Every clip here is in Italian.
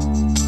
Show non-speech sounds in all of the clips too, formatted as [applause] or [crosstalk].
you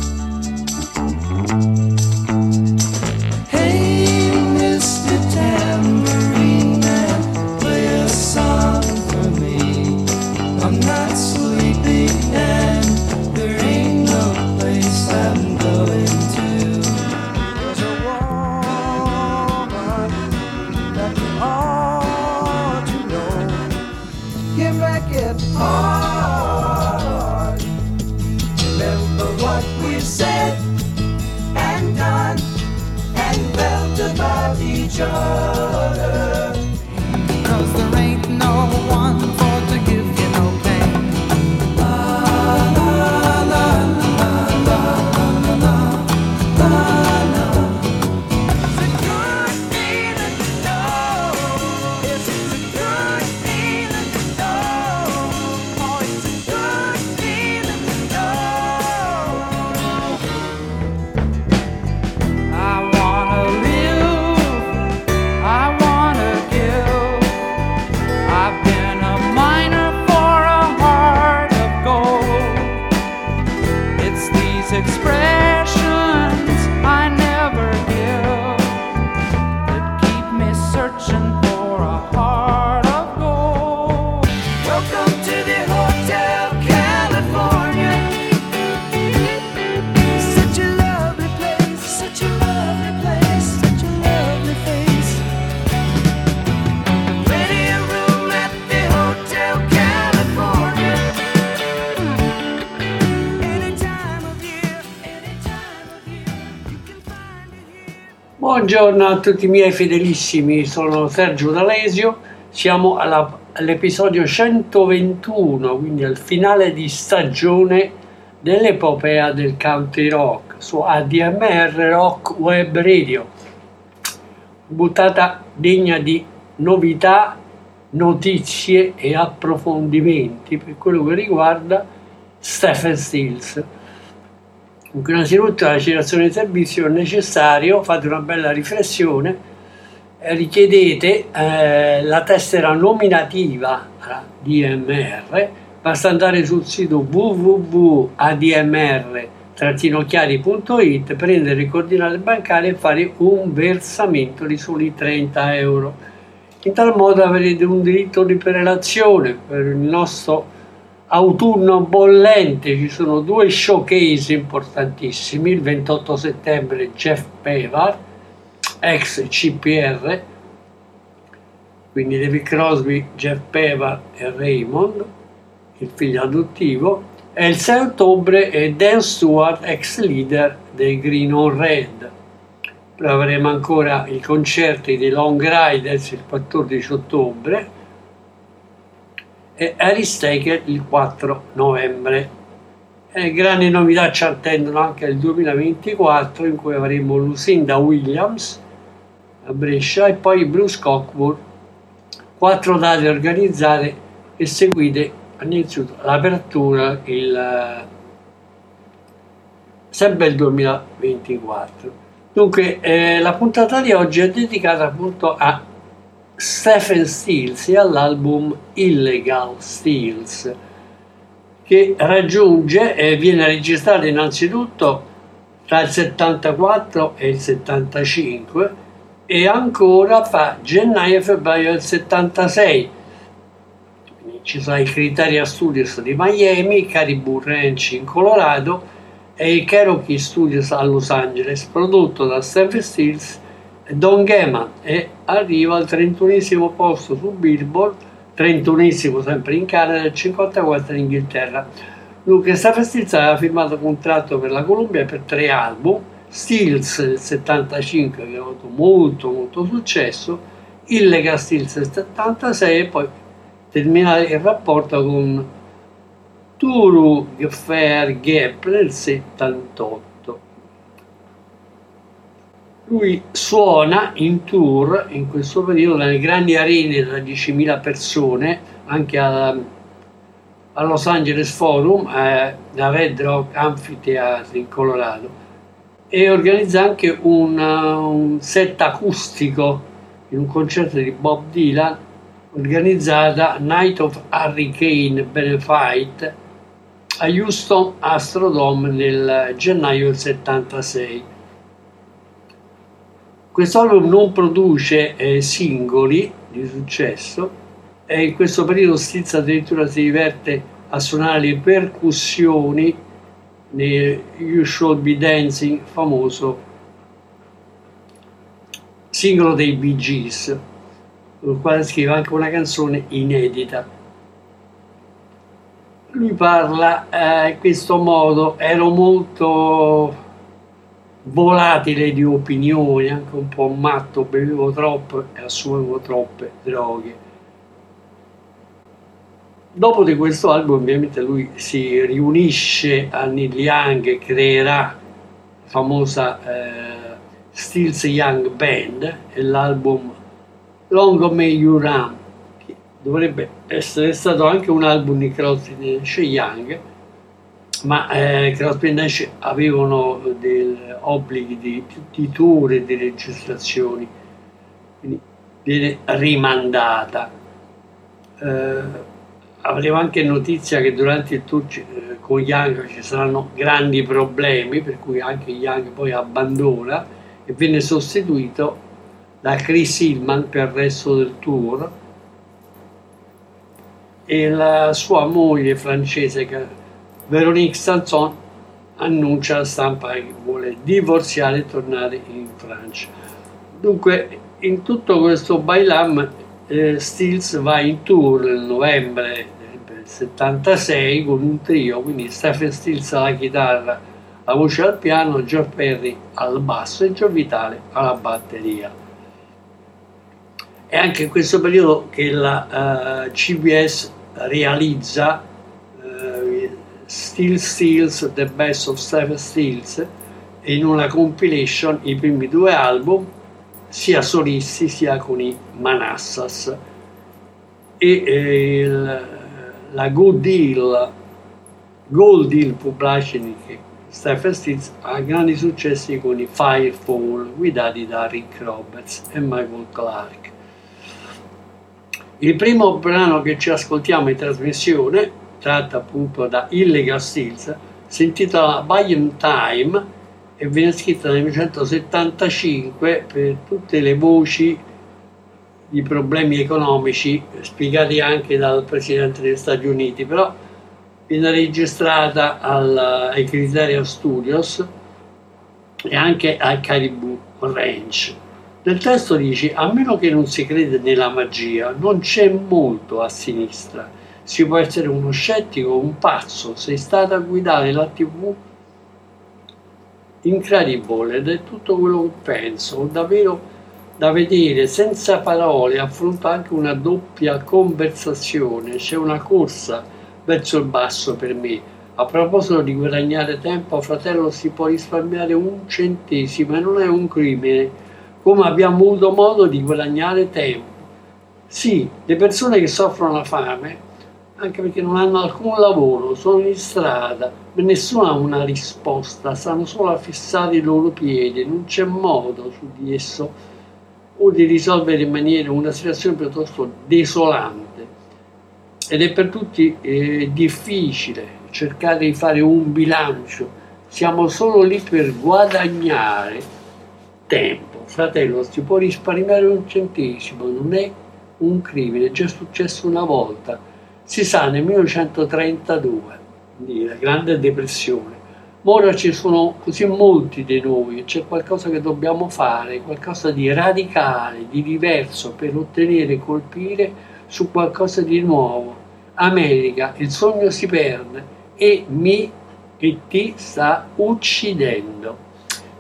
Buongiorno a tutti i miei fedelissimi, sono Sergio D'Alesio, siamo alla, all'episodio 121, quindi al finale di stagione dell'epopea del country rock su ADMR Rock Web Radio. Buttata degna di novità, notizie e approfondimenti per quello che riguarda Stephen Stills innanzitutto la citazione di servizio è necessario, fate una bella riflessione, eh, richiedete eh, la tessera nominativa DMR, basta andare sul sito www.admr-chiari.it, prendere le coordinate bancarie e fare un versamento di soli 30 euro. In tal modo avrete un diritto di prelazione per il nostro autunno bollente ci sono due showcase importantissimi, il 28 settembre Jeff Pevar, ex CPR, quindi David Crosby, Jeff Pevar e Raymond, il figlio adottivo, e il 6 ottobre è Dan Stewart, ex leader dei Green on Red. Poi avremo ancora i concerti dei Long Riders il 14 ottobre, e Harry Taker il 4 novembre. E grandi novità ci attendono anche nel 2024 in cui avremo Lucinda Williams a Brescia e poi Bruce Cockburn. Quattro date organizzate e seguite innanzitutto l'apertura il, sempre il 2024. Dunque eh, la puntata di oggi è dedicata appunto a Stephen Stills e all'album Illegal Stills che raggiunge e viene registrato innanzitutto tra il 74 e il 75 e ancora fa gennaio e febbraio del 76 ci sono i Criteria Studios di Miami, Caribou Ranch in Colorado e i Cherokee Studios a Los Angeles prodotto da Stephen Stills Don Gheman e arriva al 31 posto su Billboard, 31 sempre in Canada e 54 in Inghilterra. Stephen Stills aveva firmato contratto per la Columbia per tre album, Stills del 75 che ha avuto molto molto successo, Illegal Stills del 76 e poi termina il rapporto con Turu Fair Gap nel 78. Lui suona in tour in questo periodo nelle grandi arene da 10.000 persone, anche a, a Los Angeles Forum, eh, da Red Rock Amphitheater in Colorado, e organizza anche un, un set acustico in un concerto di Bob Dylan organizzata Night of Hurricane Benefit a Houston Astrodome nel gennaio del 76. Questo album non produce eh, singoli di successo e in questo periodo Stills addirittura si diverte a suonare le percussioni nel You Should Be Dancing, famoso singolo dei Bee Gees, con il quale scrive anche una canzone inedita. Lui parla eh, in questo modo, ero molto volatile di opinioni, anche un po' matto, bevevo troppo e assumevo troppe droghe. Dopo di questo album ovviamente lui si riunisce a Neil Young e creerà la famosa eh, Stills Young Band e l'album Long May You Run, che dovrebbe essere stato anche un album di Crosby, Young, ma eh, Crosby e Nash avevano degli obblighi di, di tour e di registrazioni, quindi viene rimandata. Eh, avremo anche notizia che durante il tour eh, con Young ci saranno grandi problemi, per cui anche Young poi abbandona e viene sostituito da Chris Hillman per il resto del tour e la sua moglie francese Veronique Sanson annuncia alla stampa che vuole divorziare e tornare in Francia. Dunque in tutto questo bailam eh, Stills va in tour nel novembre del 76 con un trio, quindi Stephen Stills alla chitarra, la voce al piano, Joe Perry al basso e Gio Vitale alla batteria. È anche in questo periodo che la eh, CBS realizza Steel Steels, The Best of Stephen Stills, in una compilation i primi due album sia solisti sia con i Manassas. E eh, la Good Deal Gold Deal Publishing che Stephen Stills ha grandi successi con i Firefall guidati da Rick Roberts e Michael Clark il primo brano che ci ascoltiamo in trasmissione tratta appunto da Illegal Stills si intitola By Time e viene scritta nel 1975 per tutte le voci di problemi economici spiegati anche dal Presidente degli Stati Uniti, però viene registrata al, ai Criteria Studios e anche al Caribou Ranch. Nel testo dice, a meno che non si crede nella magia, non c'è molto a sinistra. Si può essere uno scettico un pazzo, sei stato a guidare la tv incredibile ed è tutto quello che penso, davvero da vedere senza parole, affronta anche una doppia conversazione, c'è una corsa verso il basso per me. A proposito di guadagnare tempo, fratello, si può risparmiare un centesimo e non è un crimine, come abbiamo avuto modo di guadagnare tempo. Sì, le persone che soffrono la fame anche perché non hanno alcun lavoro, sono in strada, nessuno ha una risposta, stanno solo a fissare i loro piedi, non c'è modo su di esso o di risolvere in maniera una situazione piuttosto desolante. Ed è per tutti eh, difficile cercare di fare un bilancio, siamo solo lì per guadagnare tempo. Fratello, si può risparmiare un centesimo, non è un crimine, è già successo una volta si sa nel 1932, la Grande Depressione, ora ci sono così molti di noi, c'è qualcosa che dobbiamo fare, qualcosa di radicale, di diverso per ottenere e colpire su qualcosa di nuovo. America, il sogno si perde e mi e ti sta uccidendo.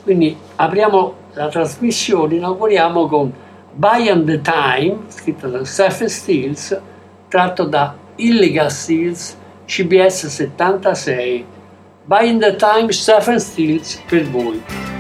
Quindi apriamo la trasmissione, inauguriamo con By and the Time, scritto da Stephen Stills, tratto da Illegal Steels, CBS 76. By in the Time Stephen Steels per voi.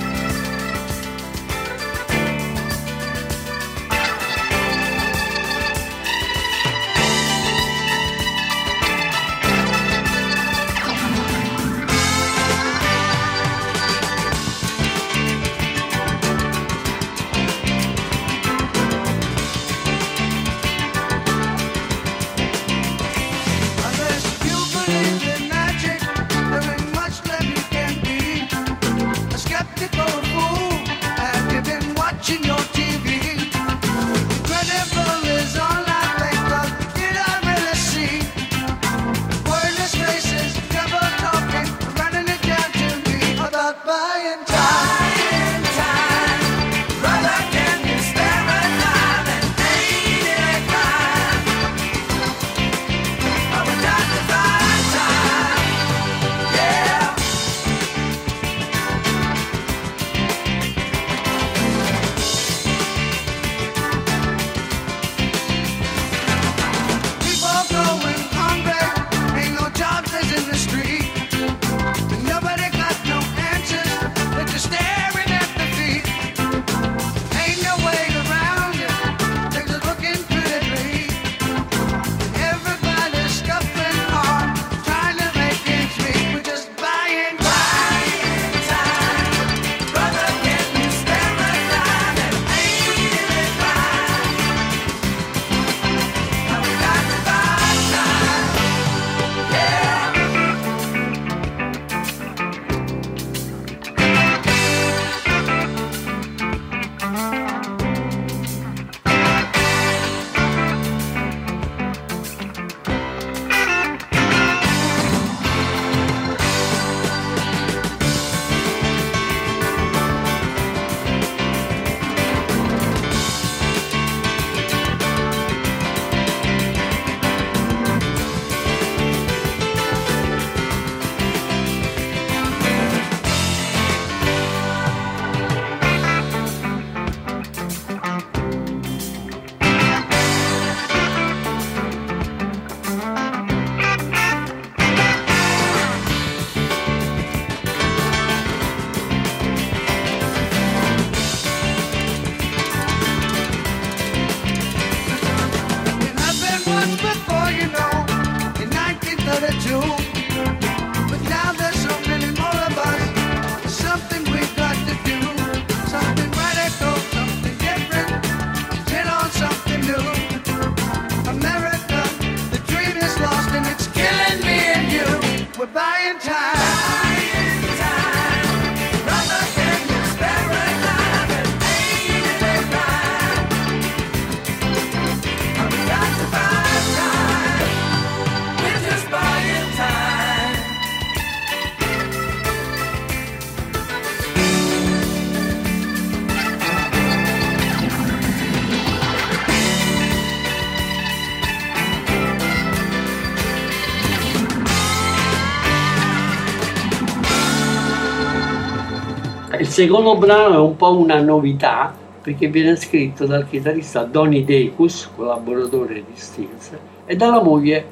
Secondo brano è un po' una novità perché viene scritto dal chitarrista Donny Decus, collaboratore di Stills, e dalla moglie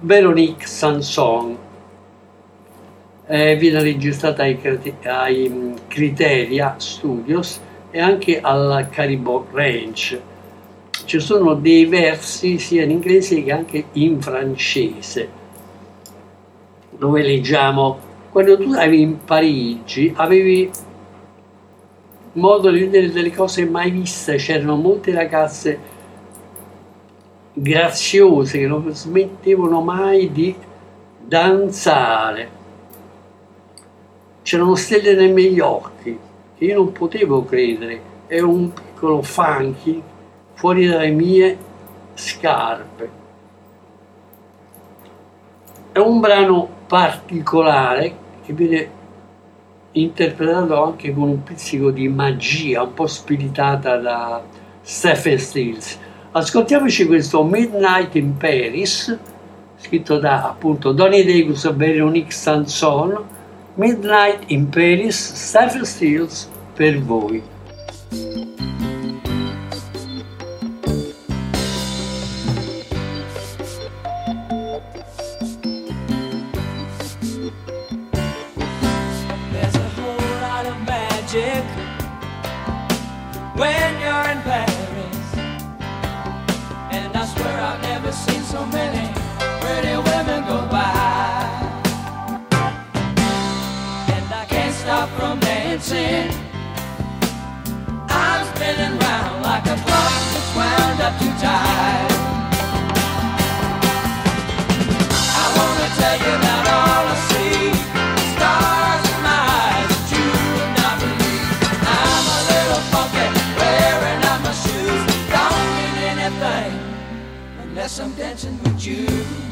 Veronique Sanson. Eh, viene registrata ai, ai mm, Criteria Studios e anche al Caribou Ranch. Ci sono dei versi sia in inglese che anche in francese, dove leggiamo quando tu eri in Parigi avevi modo di vedere delle cose mai viste, c'erano molte ragazze graziose che non smettevano mai di danzare. C'erano stelle nei miei occhi che io non potevo credere, ero un piccolo funky fuori dalle mie scarpe. È un brano particolare che viene interpretato anche con un pizzico di magia, un po' spiritata da Stephen Stills. Ascoltiamoci questo Midnight in Paris, scritto da appunto Donny Davis e Veronique Sanson, Midnight in Paris, Stephen Stills per voi. so many pretty women go by. And I can't stop from dancing. I'm spinning round like a clock that's wound up too tight. Tell you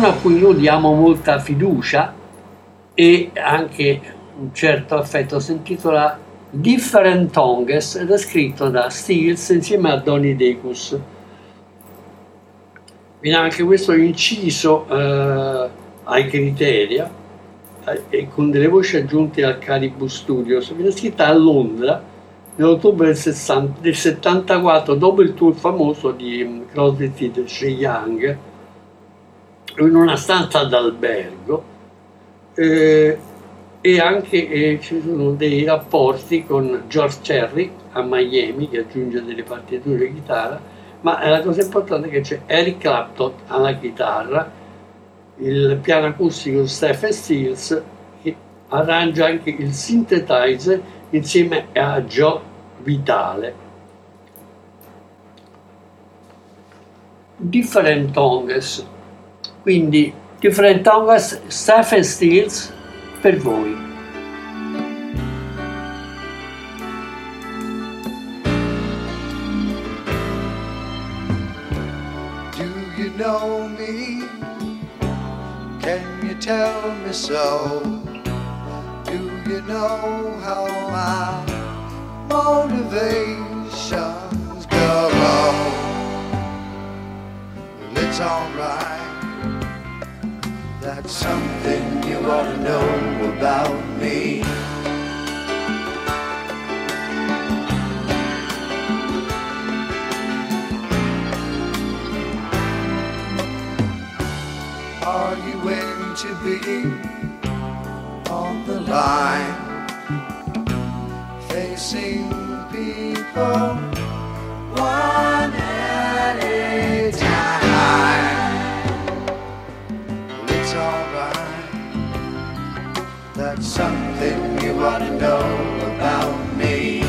brano a cui noi diamo molta fiducia e anche un certo affetto si intitola Different Tongues ed è scritto da Stills insieme a Donny Decus. Viene anche questo inciso eh, ai Criteria eh, e con delle voci aggiunte al Caribou Studios. Viene scritta a Londra nell'ottobre del, 60, del 74 dopo il tour famoso di mm, Crosby, Stills Young in una stanza d'albergo eh, e anche eh, ci sono dei rapporti con George Cherry a Miami che aggiunge delle partiture di chitarra, ma la cosa importante è che c'è Eric Clapton alla chitarra, il piano acustico Stephen Stills che arrangia anche il synthesizer insieme a Joe Vitale. Different Tongues quindi Different Tongues, Stephen Stills per voi. Know me? Can you tell me so? Do you know how my motivations go? Well, it's alright. That's something you ought to know about me. Are you willing to be on the line? Facing people one something you want to know about me.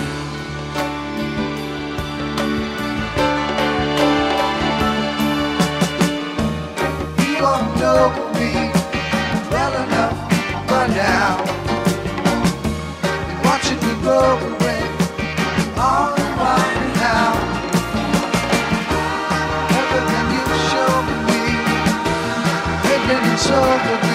You to know me well enough by now. Watching me away all now. Everything you me, it so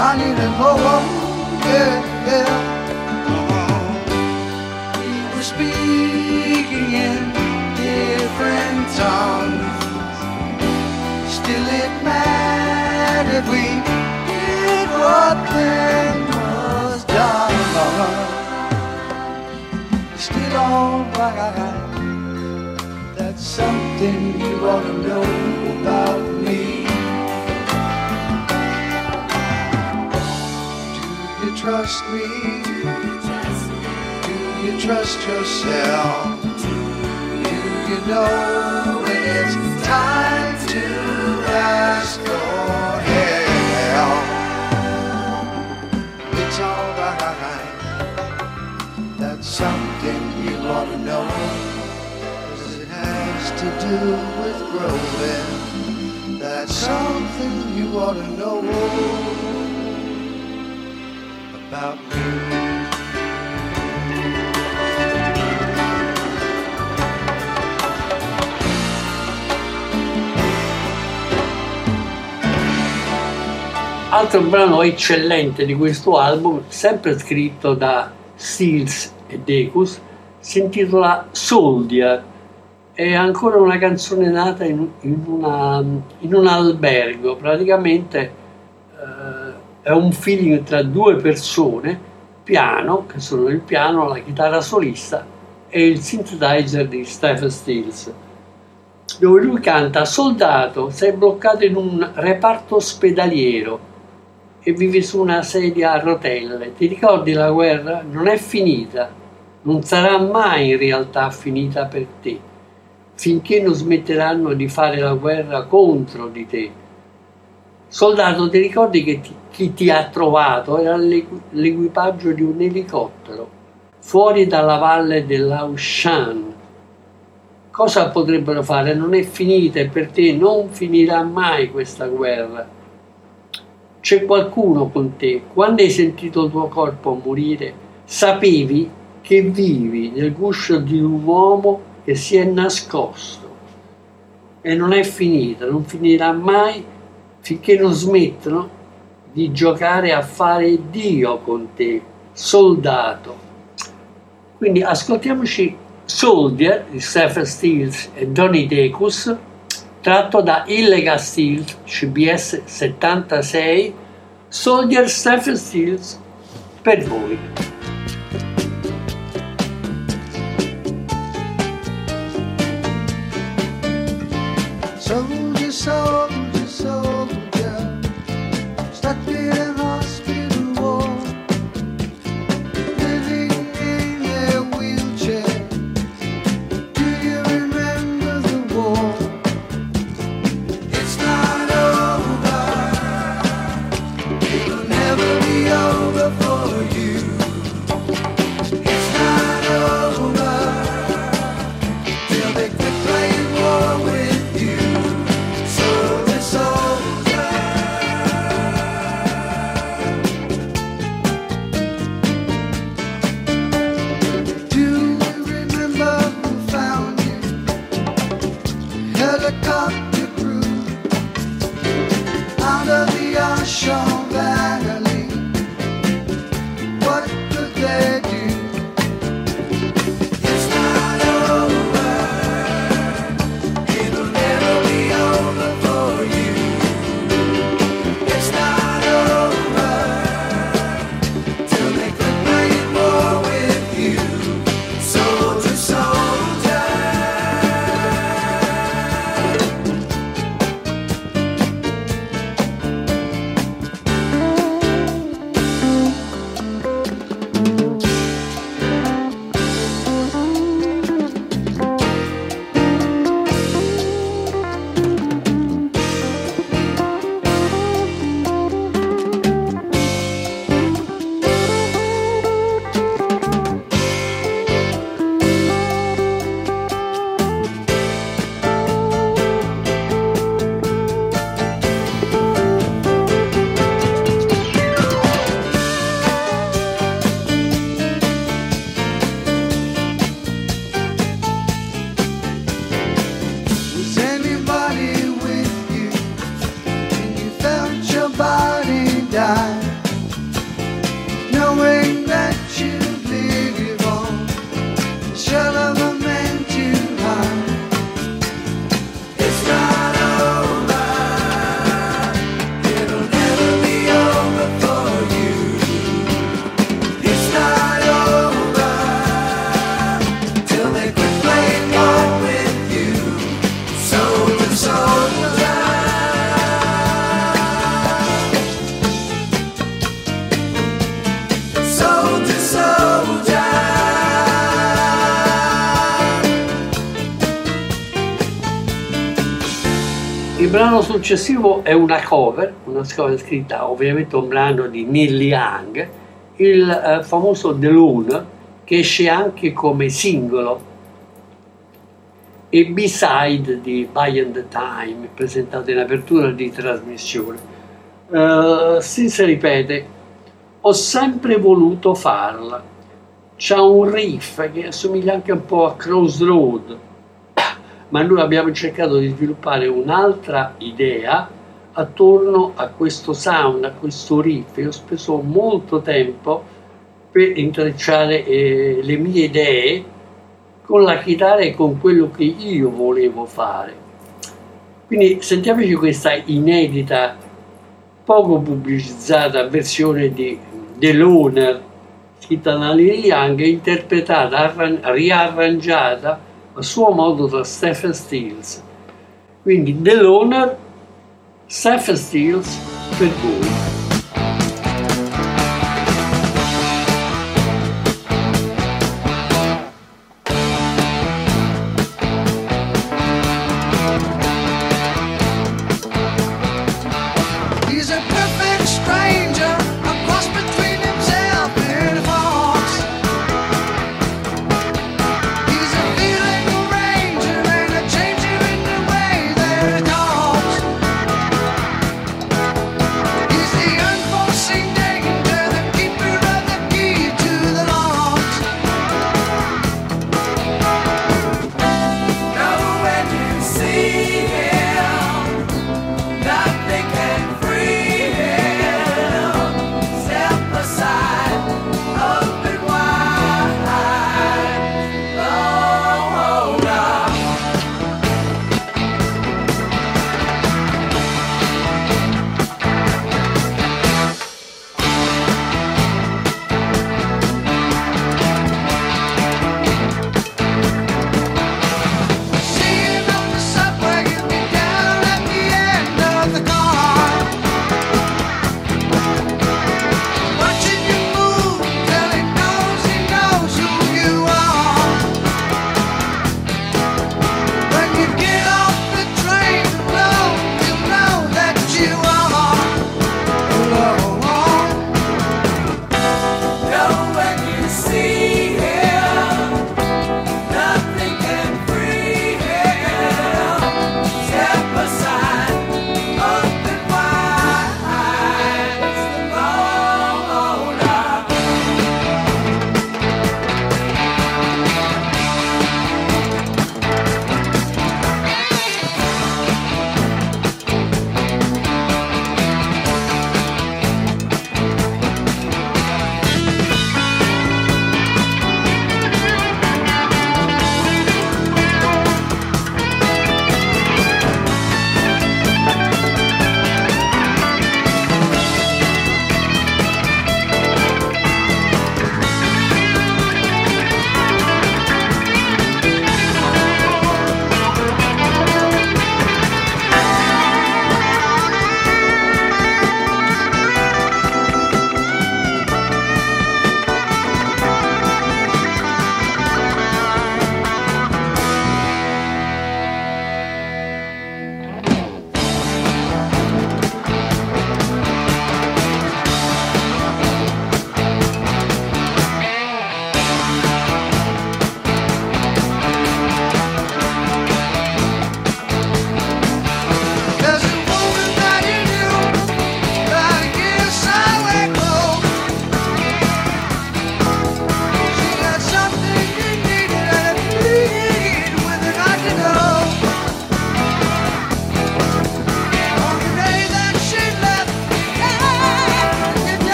I need a home, yeah, yeah. We were speaking in different tongues. Still, it mattered. We did what then was done. Still, alright. That's something you ought to know about me. Trust me? Do you trust yourself? Do you know when it's time to ask for help? It's alright. That's something you ought to know. 'Cause it has to do with growing. That's something you ought to know about me. Altro brano eccellente di questo album, sempre scritto da Stills e Decus, si intitola Soldier è ancora una canzone nata in, in, una, in un albergo, praticamente è un feeling tra due persone, piano, che sono il piano, la chitarra solista e il synthesizer di Stephen Stills, dove lui canta Soldato, sei bloccato in un reparto ospedaliero e vivi su una sedia a rotelle. Ti ricordi la guerra? Non è finita, non sarà mai in realtà finita per te, finché non smetteranno di fare la guerra contro di te. Soldato, ti ricordi che ti, chi ti ha trovato? Era l'equipaggio di un elicottero fuori dalla valle dell'Aushan. Cosa potrebbero fare? Non è finita e per te non finirà mai questa guerra c'è qualcuno con te. Quando hai sentito il tuo corpo morire, sapevi che vivi nel guscio di un uomo che si è nascosto. E non è finita, non finirà mai finché non smettono di giocare a fare Dio con te, soldato. Quindi ascoltiamoci Soldier di Stephen Stills e Donny Decus tratto da Illegal Steels CBS 76 Soldier Stephen Steels per voi. Il brano successivo è una cover, una cover scritta ovviamente un brano di Neil Young, il eh, famoso The Loon, che esce anche come singolo e B-side di By and the Time, presentato in apertura di trasmissione. Uh, si si ripete, ho sempre voluto farla. C'ha un riff che assomiglia anche un po' a Crossroad, ma noi abbiamo cercato di sviluppare un'altra idea attorno a questo sound, a questo riff. Io ho speso molto tempo per intrecciare eh, le mie idee con la chitarra e con quello che io volevo fare. Quindi sentiamoci questa inedita, poco pubblicizzata versione di The Loner, scritta da e interpretata, arran- riarrangiata a suo modo da Stephen Stills. Quindi The Loner, Stephen Stills per voi.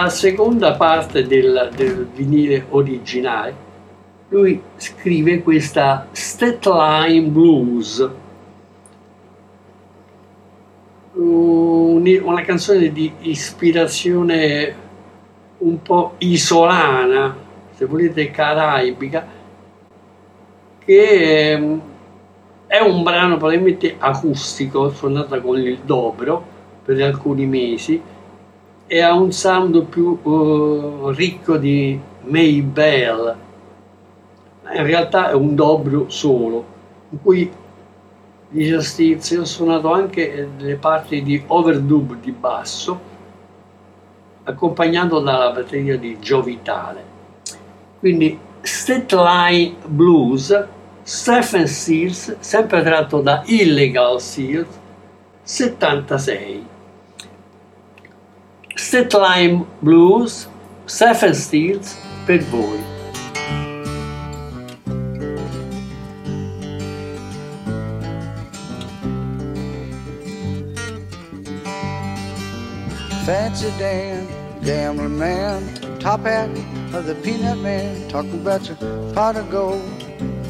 Nella seconda parte del, del vinile originale, lui scrive questa State Line Blues, un- una canzone di ispirazione un po' isolana, se volete caraibica, che ehm, è un brano probabilmente acustico, suonata con il dobro per alcuni mesi, e ha un sound più eh, ricco di Maybell. In realtà è un dobro solo, in cui gli Stills ho suonato anche le parti di overdub di basso, accompagnato dalla batteria di Joe Vitale. Quindi State Line Blues, Stephen Seals, sempre tratto da Illegal Seals, 76. State Line Blues, Stephen Seals per voi. Fancy Dan, gambling man, top hat of the peanut man, talking about your pot of gold,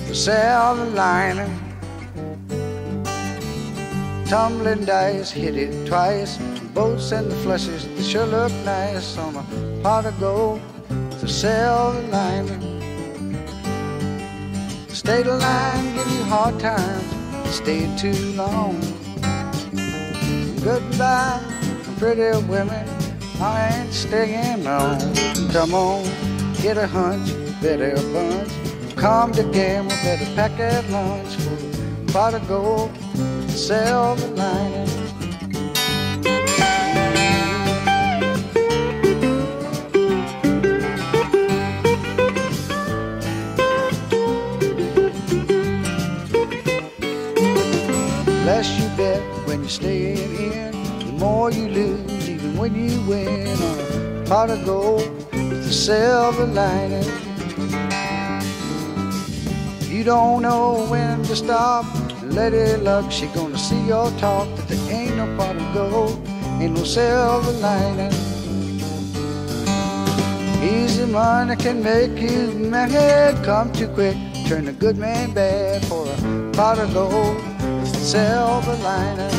the silver lining. Tumbling dice, hit it twice, boats and the flushes, they sure look nice on a pot of gold, to sell the lining. State of line, give you hard times, stayed too long. Goodbye, pretty women. I ain't staying on. Come on, get a hunch, better a bunch. Come to gamble, better pack at lunch for a pot of gold, silver lining. You bet when you're staying in, the more you lose, even when you win on a pot of gold with a silver lining. You don't know when to stop. Let it luck, she gonna see your talk that there ain't no pot of gold, ain't no silver lining. Easy money can make you mad, come too quick, turn a good man bad for a pot of gold silver lining.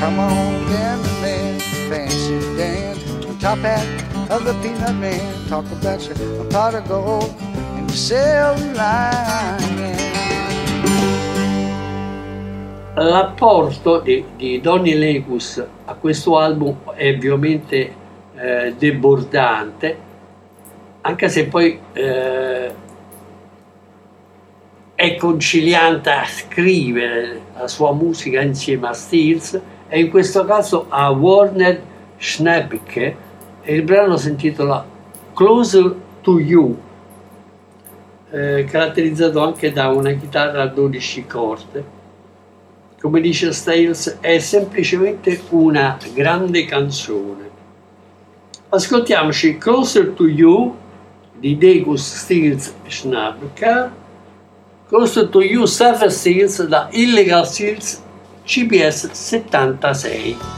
Come on, gambling man, fancy Dan, top hat of the peanut man, talk about your pot of gold and the silver lining. L'apporto di, di Donny Lecus a questo album è ovviamente eh, debordante, anche se poi eh, è conciliante a scrivere la sua musica insieme a Stills e in questo caso a Warner Schnepke e il brano si intitola Closer to You, eh, caratterizzato anche da una chitarra a 12 corde. Come dice Stiles, è semplicemente una grande canzone. Ascoltiamoci Closer to You di Degus Stills Schnabka, Closer to You Surfer Stills da Illegal Stills CBS 76.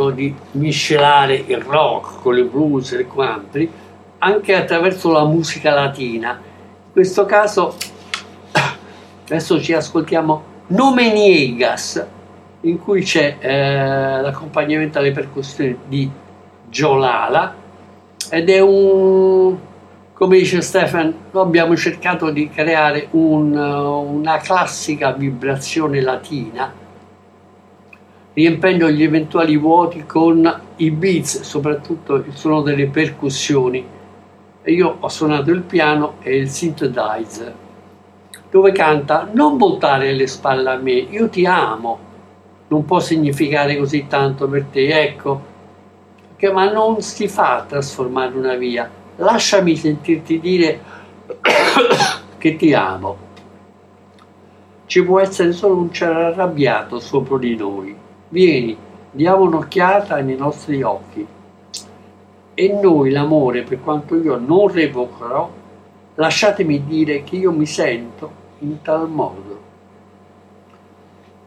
Cercato di miscelare il rock con il blues e quantri anche attraverso la musica latina. In questo caso [coughs] adesso ci ascoltiamo Nome Niegas in cui c'è eh, l'accompagnamento alle percussioni di Giolala ed è un come dice Stefan noi abbiamo cercato di creare un, una classica vibrazione latina riempendo gli eventuali vuoti con i beats soprattutto il suono delle percussioni. Io ho suonato il piano e il synthesizer dove canta non voltare le spalle a me io ti amo non può significare così tanto per te ecco. Che ma non si fa trasformare una via. Lasciami sentirti dire [coughs] che ti amo. Ci può essere solo un cielo arrabbiato sopra di noi vieni diamo un'occhiata nei nostri occhi e noi l'amore per quanto io non revocherò lasciatemi dire che io mi sento in tal modo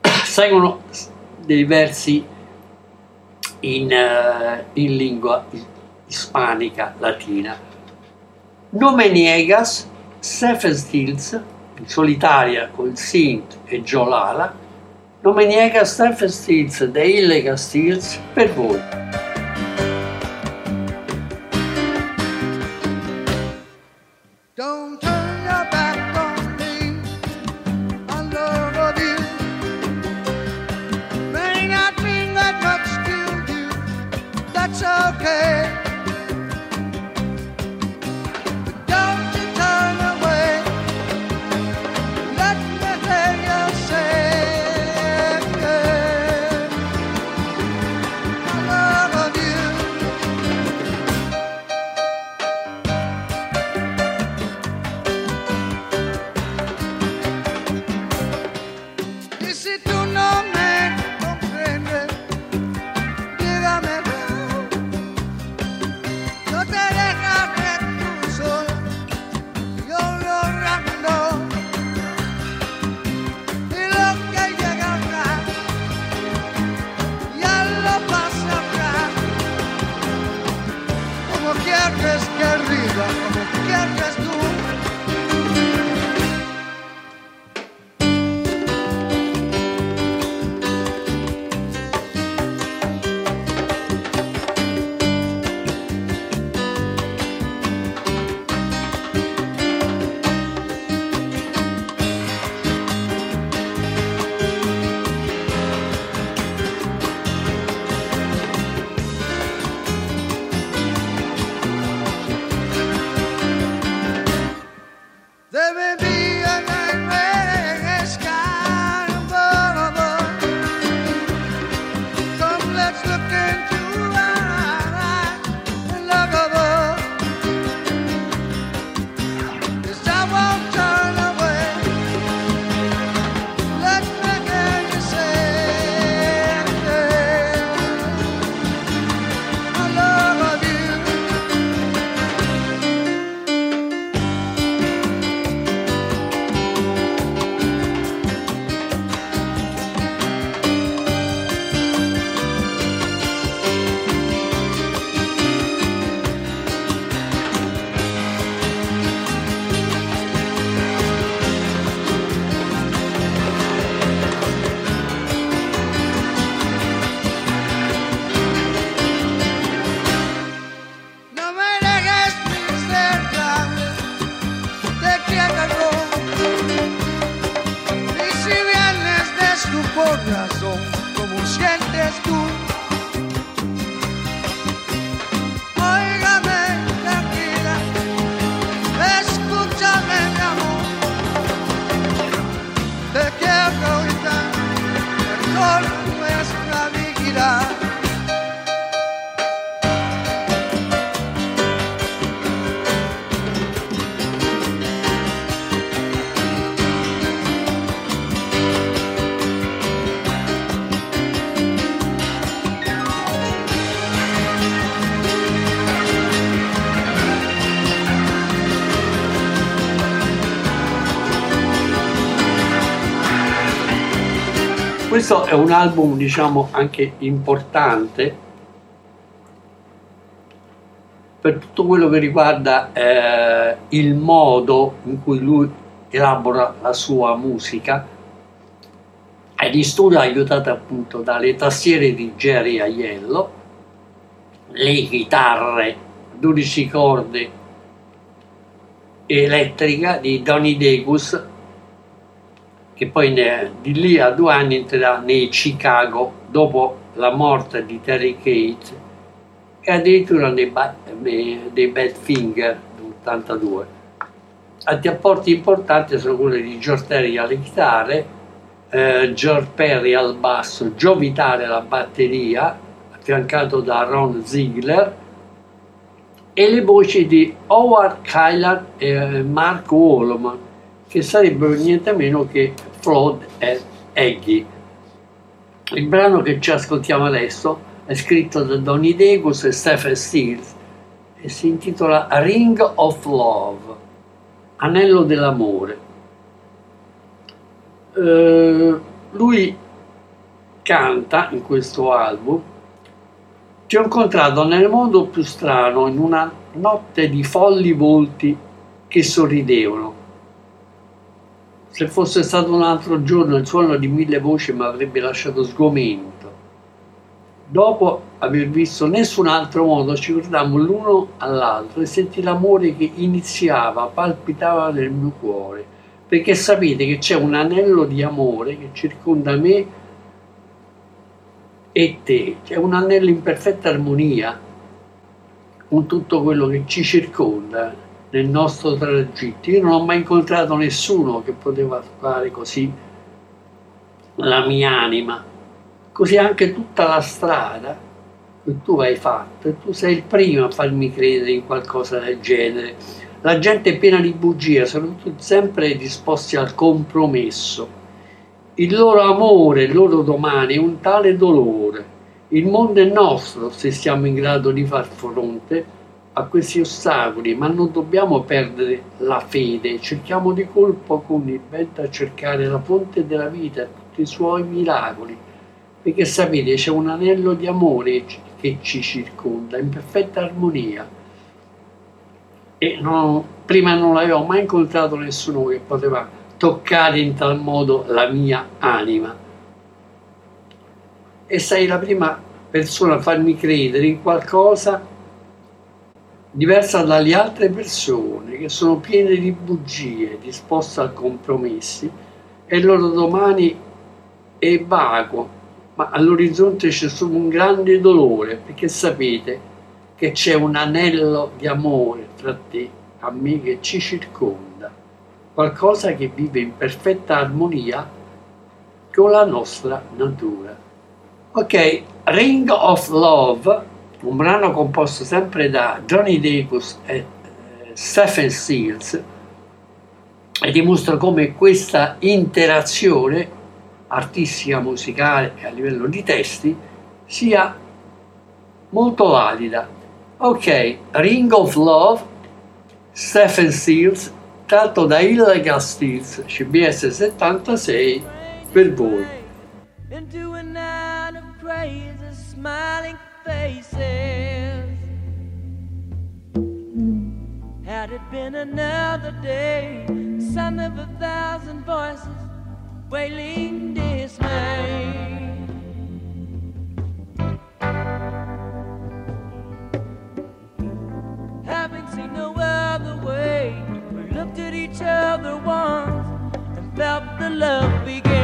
[coughs] seguono dei versi in, eh, in lingua ispanica latina. No me niegas, Stephen Stills, in solitaria con Sint e Giolala, niegas Stephen Stills The Illegal Stills per voi. Questo è un album, diciamo, anche importante. Per tutto quello che riguarda eh, il modo in cui lui elabora la sua musica. E di studio aiutato appunto dalle tastiere di Jerry Aiello, le chitarre 12 corde elettrica di Donny Degus che poi ne, di lì a due anni entrerà nei Chicago dopo la morte di Terry Kate e addirittura nei, dei Badfinger dell'82. Altri apporti importanti sono quelli di George Terry alle chitarre, eh, George Perry al basso, Joe Vitale alla batteria, affiancato da Ron Ziegler, e le voci di Howard Kylan e Mark Wallman, che sarebbero niente meno che Flood e Eggy. Il brano che ci ascoltiamo adesso è scritto da Donny Degus e Stephen Stills e si intitola Ring of Love, Anello dell'amore. Eh, lui canta in questo album ti ho incontrato nel mondo più strano in una notte di folli volti che sorridevano. Se fosse stato un altro giorno il suono di mille voci mi avrebbe lasciato sgomento. Dopo aver visto nessun altro modo, ci guardammo l'uno all'altro e sentì l'amore che iniziava, palpitava nel mio cuore, perché sapete che c'è un anello di amore che circonda me e te, c'è un anello in perfetta armonia con tutto quello che ci circonda nel nostro tragitto. Io non ho mai incontrato nessuno che poteva fare così la mia anima Così anche tutta la strada che tu hai fatto, e tu sei il primo a farmi credere in qualcosa del genere. La gente è piena di bugie, sono sempre disposti al compromesso. Il loro amore, il loro domani è un tale dolore. Il mondo è nostro se siamo in grado di far fronte a questi ostacoli, ma non dobbiamo perdere la fede. Cerchiamo di colpo con il vento a cercare la fonte della vita tutti i suoi miracoli. Perché sapete c'è un anello di amore che ci circonda in perfetta armonia. E non, prima non l'avevo mai incontrato nessuno che poteva toccare in tal modo la mia anima. E sei la prima persona a farmi credere in qualcosa diversa dalle altre persone che sono piene di bugie, disposte a compromessi e il loro domani è vago ma all'orizzonte c'è solo un grande dolore perché sapete che c'è un anello di amore tra te a me che ci circonda, qualcosa che vive in perfetta armonia con la nostra natura. Ok, Ring of Love, un brano composto sempre da Johnny Dacus e eh, Stephen Seals, e dimostra come questa interazione artistica musicale e a livello di testi sia molto valida. Ok, Ring of Love, Stephen Stills, tratto da Illegal Stills, CBS 76, per voi. Faces Had it been another day, son of a thousand voices wailing dismay. Having seen no other way, we looked at each other once and felt the love begin.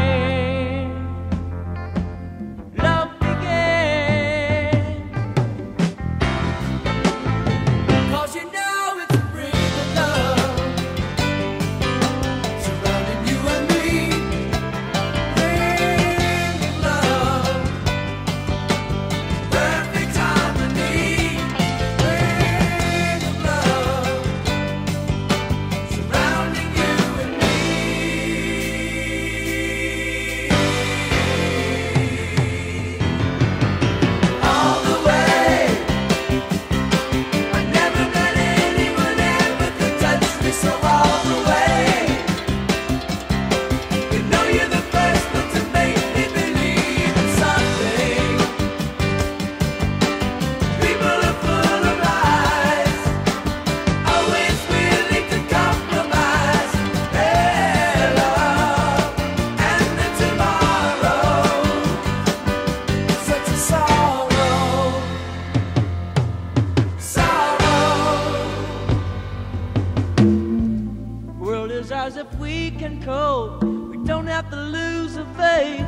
Can cope. We don't have to lose the faith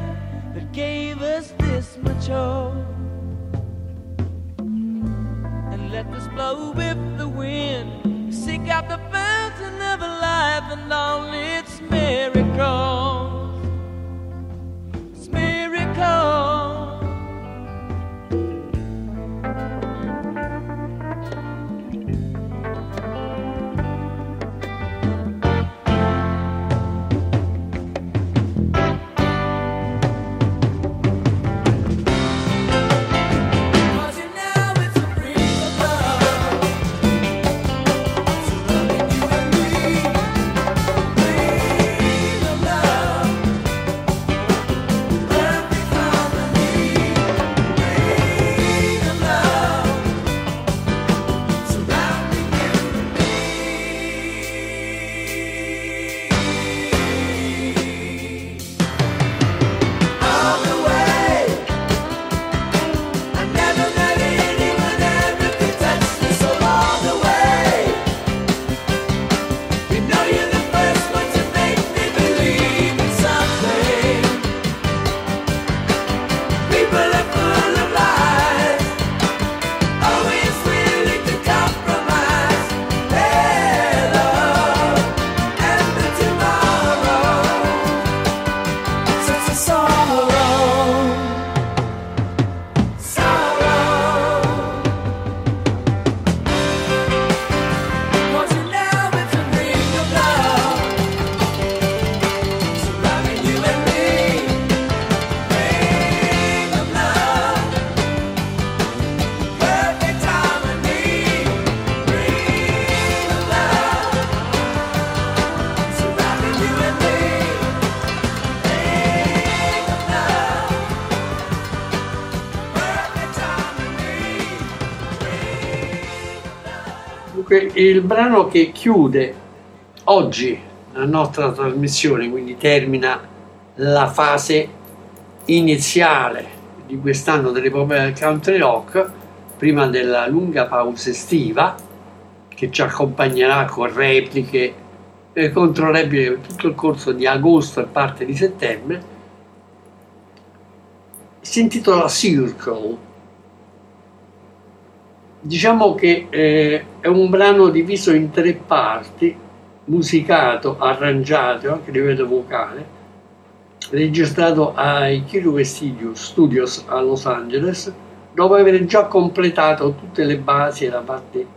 that gave us this much hope. And let this blow with the wind. Seek out the fountain of life and all its miracles. Il brano che chiude oggi la nostra trasmissione, quindi termina la fase iniziale di quest'anno dell'epopea del country rock, prima della lunga pausa estiva che ci accompagnerà con repliche e controrepliche per tutto il corso di agosto e parte di settembre, si intitola Circle. Diciamo che eh, è un brano diviso in tre parti, musicato, arrangiato anche a livello vocale, registrato ai Kiro Studios, a Los Angeles, dopo aver già completato tutte le basi e la parte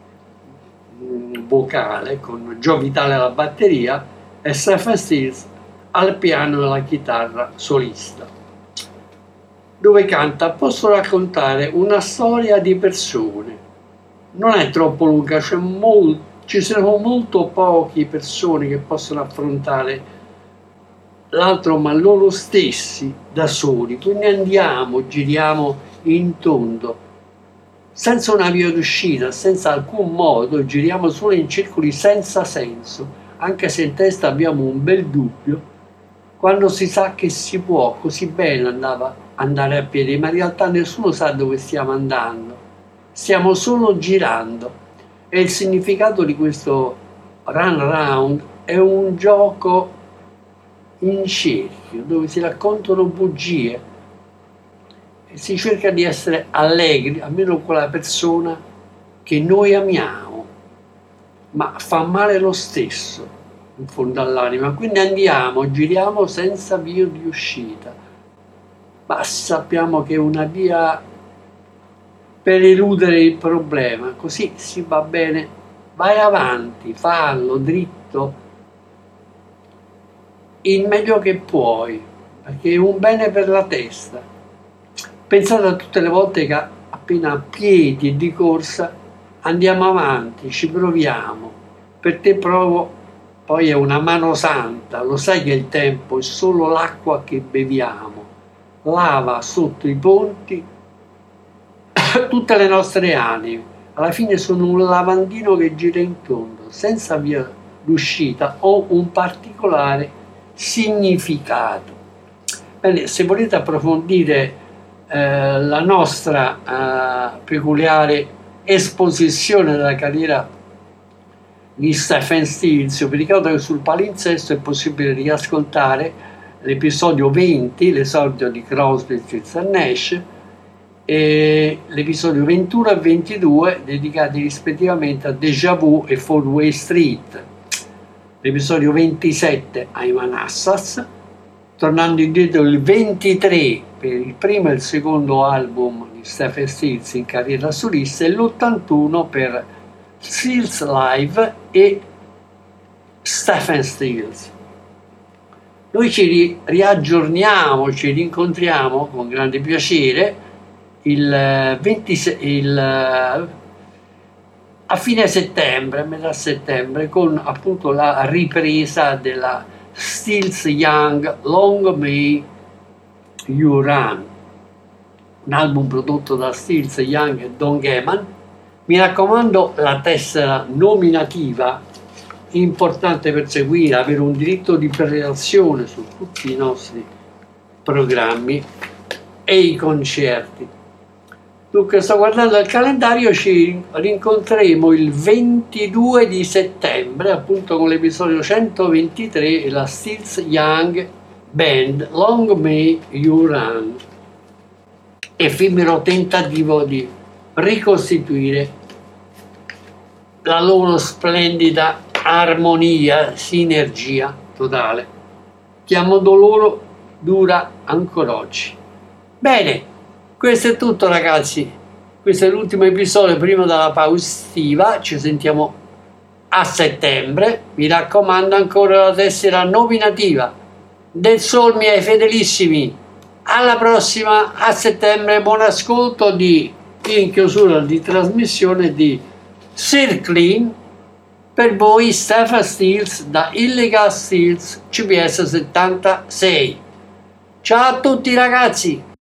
mm, vocale con Joe Vitale alla batteria e Stephen Stills al piano e alla chitarra solista dove canta. Posso raccontare una storia di persone non è troppo lunga mol- ci sono molto poche persone che possono affrontare l'altro ma loro stessi da soli. Quindi andiamo giriamo in tondo senza una via d'uscita senza alcun modo giriamo solo in circoli senza senso anche se in testa abbiamo un bel dubbio. Quando si sa che si può così bene andava andare a piedi ma in realtà nessuno sa dove stiamo andando stiamo solo girando. E il significato di questo run around è un gioco in cerchio dove si raccontano bugie. E si cerca di essere allegri almeno con la persona che noi amiamo. Ma fa male lo stesso in fondo all'anima. Quindi andiamo giriamo senza via di uscita. Ma sappiamo che una via per eludere il problema, così si va bene, vai avanti, fallo dritto, il meglio che puoi, perché è un bene per la testa. Pensate a tutte le volte che appena a piedi e di corsa andiamo avanti, ci proviamo, per te provo, poi è una mano santa, lo sai che il tempo è solo l'acqua che beviamo, lava sotto i ponti tutte le nostre anime. Alla fine sono un lavandino che gira in tondo, senza via d'uscita o un particolare significato. Bene, se volete approfondire eh, la nostra eh, peculiare esposizione della carriera di Stephen Stills. Io vi ricordo che sul palinsesto è possibile riascoltare l'episodio 20, l'esordio di Crosby, Stills Nash, e l'episodio 21 e 22 dedicati rispettivamente a Deja Vu e Four Way Street, l'episodio 27 ai Manassas, tornando indietro il 23 per il primo e il secondo album di Stephen Stills in carriera solista e l'81 per Stills Live e Stephen Stills. Noi ci ri- riaggiorniamo, ci rincontriamo con grande piacere il 26, il, a fine settembre, metà settembre, con appunto la ripresa della Stills Young Long May You Run, un album prodotto da Stills Young e Don Gaiman. Mi raccomando la tessera nominativa, importante per seguire, avere un diritto di prelazione su tutti i nostri programmi e i concerti. Dunque sto guardando il calendario, ci rincontreremo il 22 di settembre, appunto con l'episodio 123 e la Stills Young Band Long May You Run. Effimero tentativo di ricostituire la loro splendida armonia, sinergia totale, che a modo loro dura ancora oggi. Bene, questo è tutto ragazzi, questo è l'ultimo episodio prima della pausa estiva, ci sentiamo a settembre, mi raccomando ancora la tessera nominativa. Del Sol miei fedelissimi, alla prossima a settembre, buon ascolto di in chiusura di trasmissione di Circling per voi Stefan Steels da Illegal Steels CBS 76. Ciao a tutti ragazzi!